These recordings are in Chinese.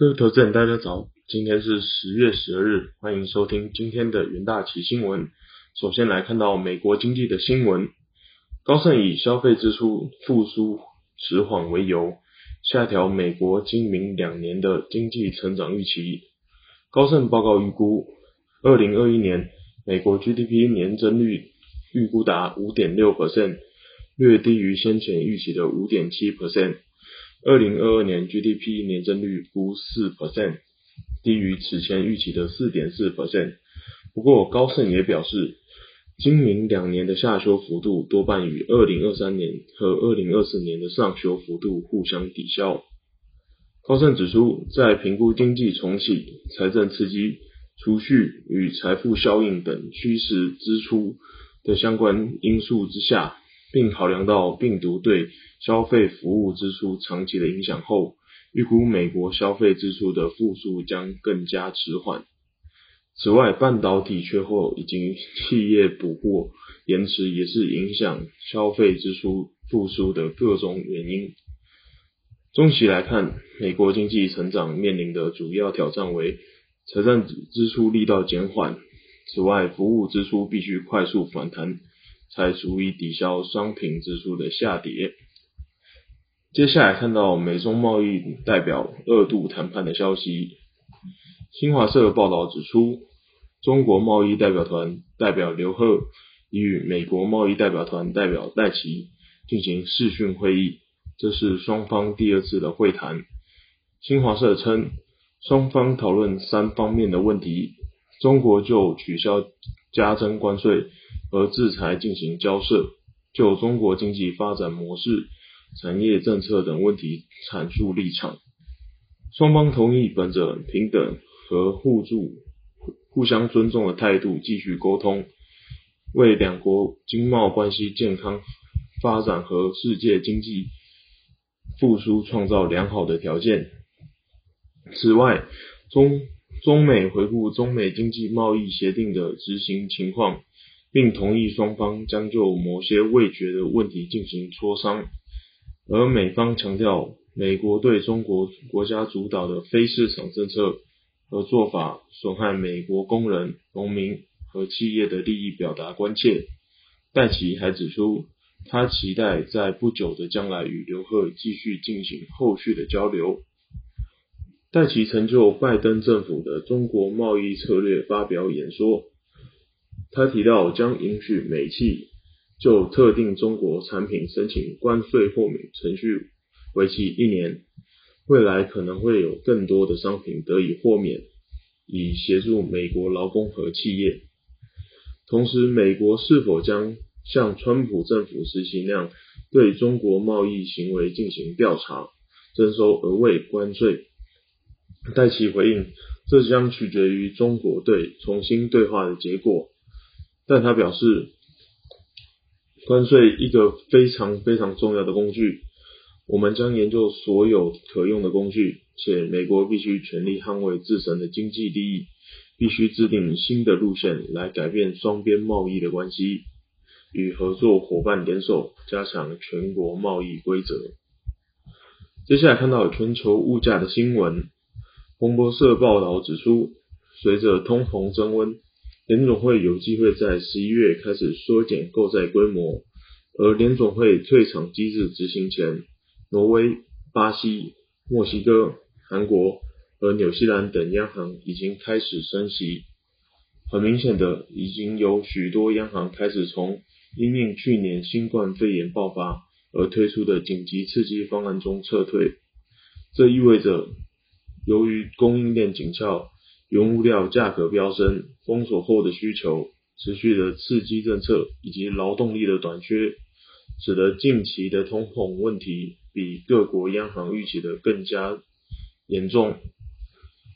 各位投资人，大家早，今天是十月十二日，欢迎收听今天的元大旗新闻。首先来看到美国经济的新闻，高盛以消费支出复苏迟缓为由，下调美国今明两年的经济成长预期。高盛报告预估，二零二一年美国 GDP 年增率预估达五点六 percent，略低于先前预期的五点七 percent。二零二二年 GDP 年增率估四 percent，低于此前预期的四点四 percent。不过高盛也表示，今明两年的下修幅度多半与二零二三年和二零二四年的上修幅度互相抵消。高盛指出，在评估经济重启、财政刺激、储蓄与财富效应等趋势支出的相关因素之下。并考量到病毒对消费服务支出长期的影响后，预估美国消费支出的复苏将更加迟缓。此外，半导体缺货以及企业补货延迟也是影响消费支出复苏的各种原因。中期来看，美国经济成长面临的主要挑战为财政支出力道减缓，此外，服务支出必须快速反弹。才足以抵消商品支出的下跌。接下来看到美中贸易代表二度谈判的消息。新华社报道指出，中国贸易代表团代表刘鹤与美国贸易代表团代表戴奇进行视讯会议，这是双方第二次的会谈。新华社称，双方讨论三方面的问题，中国就取消加征关税。和制裁进行交涉，就中国经济发展模式、产业政策等问题阐述立场。双方同意本着平等和互助、互相尊重的态度继续沟通，为两国经贸关系健康发展和世界经济复苏创造良好的条件。此外，中中美回顾中美经济贸易协定的执行情况。并同意双方将就某些未决的问题进行磋商，而美方强调，美国对中国国家主导的非市场政策和做法损害美国工人、农民和企业的利益，表达关切。戴奇还指出，他期待在不久的将来与刘鹤继续进行后续的交流。戴奇曾就拜登政府的中国贸易策略发表演说。他提到将允许美企就特定中国产品申请关税豁免程序，为期一年。未来可能会有更多的商品得以豁免，以协助美国劳工和企业。同时，美国是否将像川普政府实行那样对中国贸易行为进行调查，征收额外关税？戴奇回应：这将取决于中国对重新对话的结果。但他表示，关税一个非常非常重要的工具，我们将研究所有可用的工具，且美国必须全力捍卫自身的经济利益，必须制定新的路线来改变双边贸易的关系，与合作伙伴联手加强全国贸易规则。接下来看到全球物价的新闻，彭博社报道指出，随着通膨增温。联总会有机会在十一月开始缩减购债规模，而联总会退场机制执行前，挪威、巴西、墨西哥、韩国和纽西兰等央行已经开始升息。很明显的，已经有许多央行开始从因应去年新冠肺炎爆发而推出的紧急刺激方案中撤退。这意味着，由于供应链紧俏。原物料价格飙升，封锁后的需求持续的刺激政策以及劳动力的短缺，使得近期的通膨问题比各国央行预期的更加严重。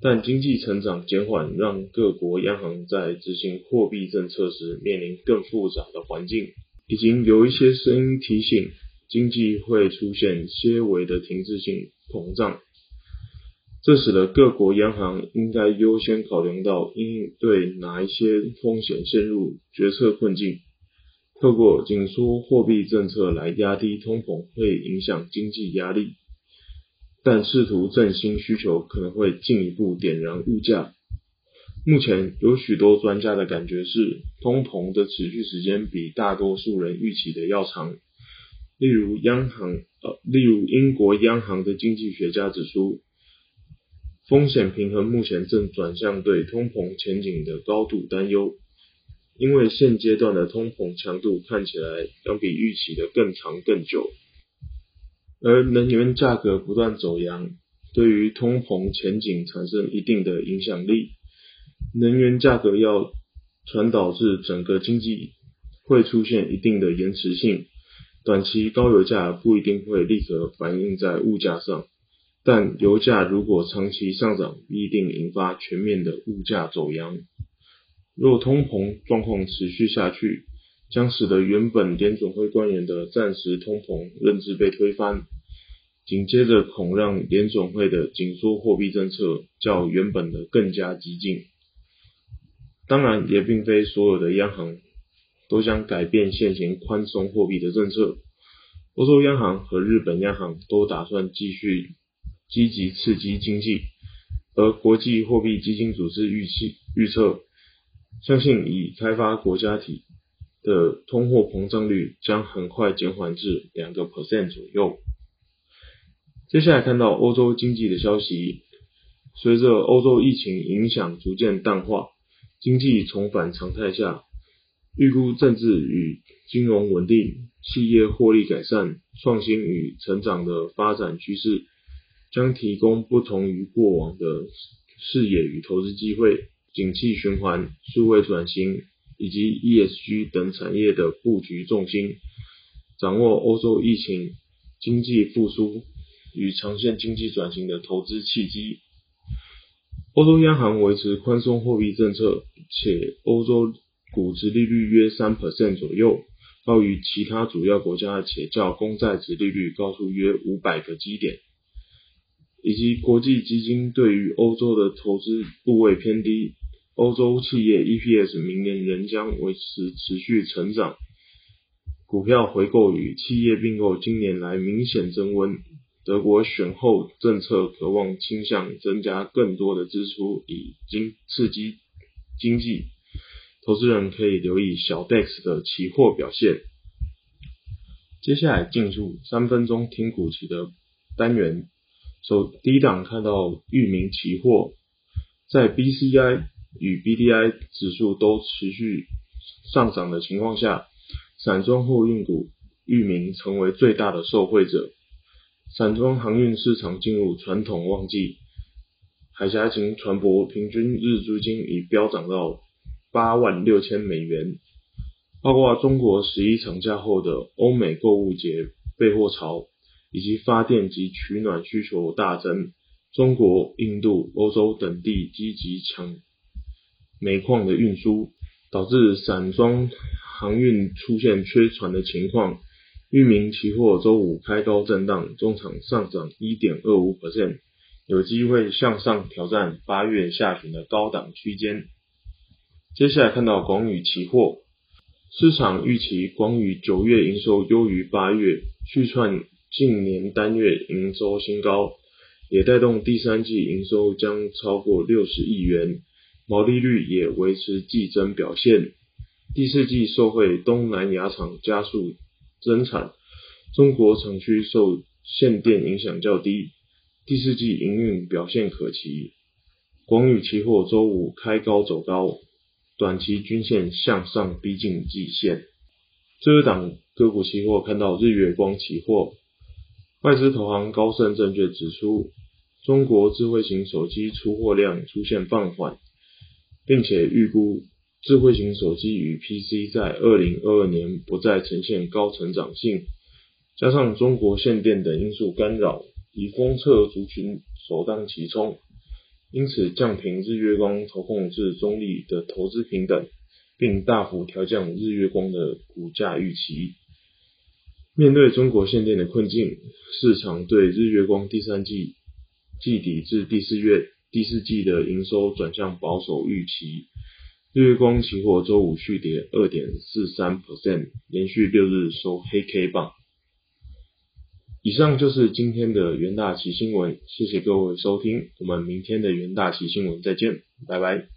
但经济成长减缓，让各国央行在执行货币政策时面临更复杂的环境。已经有一些声音提醒，经济会出现些微的停滞性膨胀。这使得各国央行应该优先考量到应对哪一些风险陷入决策困境。透过紧缩货币政策来压低通膨，会影响经济压力。但试图振兴需求可能会进一步点燃物价。目前有许多专家的感觉是，通膨的持续时间比大多数人预期的要长。例如央行，呃，例如英国央行的经济学家指出，风险平衡目前正转向对通膨前景的高度担忧，因为现阶段的通膨强度看起来将比预期的更长更久。而能源价格不断走扬，对于通膨前景产生一定的影响力。能源价格要传导至整个经济，会出现一定的延迟性。短期高油价不一定会立刻反映在物价上，但油价如果长期上涨，必定引发全面的物价走扬。若通膨状况持续下去，将使得原本联总会官员的暂时通膨认知被推翻，紧接着恐让联总会的紧缩货币政策较原本的更加激进。当然，也并非所有的央行。都将改变现行宽松货币的政策。欧洲央行和日本央行都打算继续积极刺激经济，而国际货币基金组织预期预测，相信已开发国家体的通货膨胀率将很快减缓至两个 percent 左右。接下来看到欧洲经济的消息，随着欧洲疫情影响逐渐淡化，经济重返常态下。预估政治与金融稳定、企业获利改善、创新与成长的发展趋势，将提供不同于过往的视野与投资机会。景气循环、数位转型以及 ESG 等产业的布局重心，掌握欧洲疫情、经济复苏与长线经济转型的投资契机。欧洲央行维持宽松货币政策，且欧洲。股值利率约三 percent 左右，高于其他主要国家，且较公债值利率高出约五百个基点，以及国际基金对于欧洲的投资部位偏低，欧洲企业 EPS 明年仍将维持持续成长，股票回购与企业并购今年来明显增温，德国选后政策渴望倾向增加更多的支出以经刺激经济。投资人可以留意小 DEX 的期货表现。接下来进入三分钟听股期的单元。首第一档看到域名期货，在 BCI 与 BDI 指数都持续上涨的情况下，散装货运股域名成为最大的受惠者。散装航运市场进入传统旺季，海峡型船舶平均日租金已飙涨到。八万六千美元，包括中国十一长假后的欧美购物节备货潮，以及发电及取暖需求大增，中国、印度、欧洲等地积极抢煤矿的运输，导致散装航运出现缺船的情况。域名期货周五开高震荡，中场上涨一点二五 percent，有机会向上挑战八月下旬的高档区间。接下来看到广宇期货，市场预期广宇九月营收优于八月，续创近年单月营收新高，也带动第三季营收将超过六十亿元，毛利率也维持季增表现。第四季受惠东南亚厂加速增产，中国厂区受限电影响较低，第四季营运表现可期。广宇期货周五开高走高。短期均线向上逼近季线。这一档个股期货看到日月光期货，外资投行高盛证券指出，中国智慧型手机出货量出现放缓，并且预估智慧型手机与 PC 在二零二二年不再呈现高成长性，加上中国限电等因素干扰，以封测族群首当其冲。因此降平日月光投控至中立的投资平等，并大幅调降日月光的股价预期。面对中国限电的困境，市场对日月光第三季季底至第四月第四季的营收转向保守预期。日月光期货周五续跌二点四三 percent，连续六日收黑 K 棒。以上就是今天的元大旗新闻，谢谢各位收听，我们明天的元大旗新闻再见，拜拜。